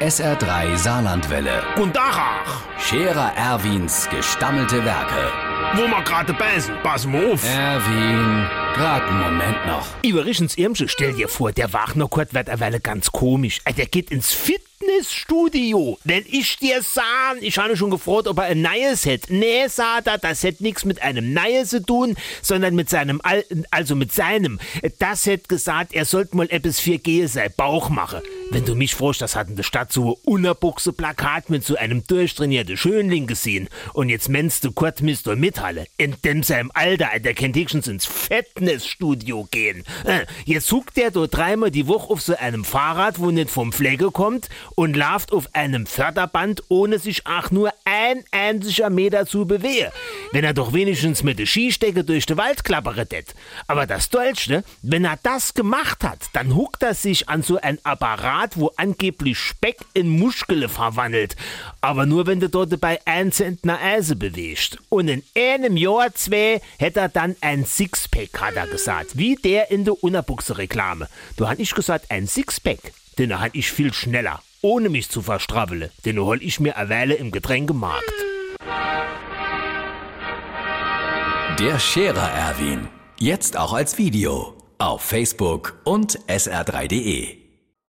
SR3 Saarlandwelle. Tag. Scherer Erwins gestammelte Werke. Wo wir gerade beißen, pass mal auf. Erwin, grad einen Moment noch. Übrigens, Irmsche, stell dir vor, der Wagner Kurt wird eine Weile ganz komisch. Äh, Der geht ins Fitnessstudio. Wenn ich dir sah, ich habe schon gefragt, ob er ein neues hätte. Nee, sah er, das hätte nichts mit einem neues zu tun, sondern mit seinem alten, also mit seinem. Das hätte gesagt, er sollte mal etwas für Gehe sein Bauch machen. Wenn du mich fragst, das hat in der Stadt so ein Unerbuchse Plakat mit so einem durchtrainierten Schönling gesehen. Und jetzt meinst du Kurt Mr. Mithalle. In dem seinem Alter, der kann höchstens ins Fitnessstudio gehen. Äh, Jetzt huckt der dort dreimal die Woche auf so einem Fahrrad, wo nicht vom Flecke kommt und läuft auf einem Förderband, ohne sich auch nur ein einziger Meter zu bewegen. Wenn er doch wenigstens mit der Skistecke durch den Wald klappert hätte. Aber das Deutsche, wenn er das gemacht hat, dann huckt er sich an so ein Apparat, wo angeblich Speck in Muskele verwandelt. Aber nur wenn du dort bei 1 Zentner Eise bewegst. Und in einem Jahr, zwei, hätte er dann ein Sixpack, hat er gesagt. Wie der in der Unterbuchse-Reklame. Du hast ich gesagt, ein Sixpack. Den hat ich viel schneller, ohne mich zu verstrabbeln. Den hol ich mir eine Weile im Getränkemarkt. Der Scherer Erwin. Jetzt auch als Video. Auf Facebook und sr3.de.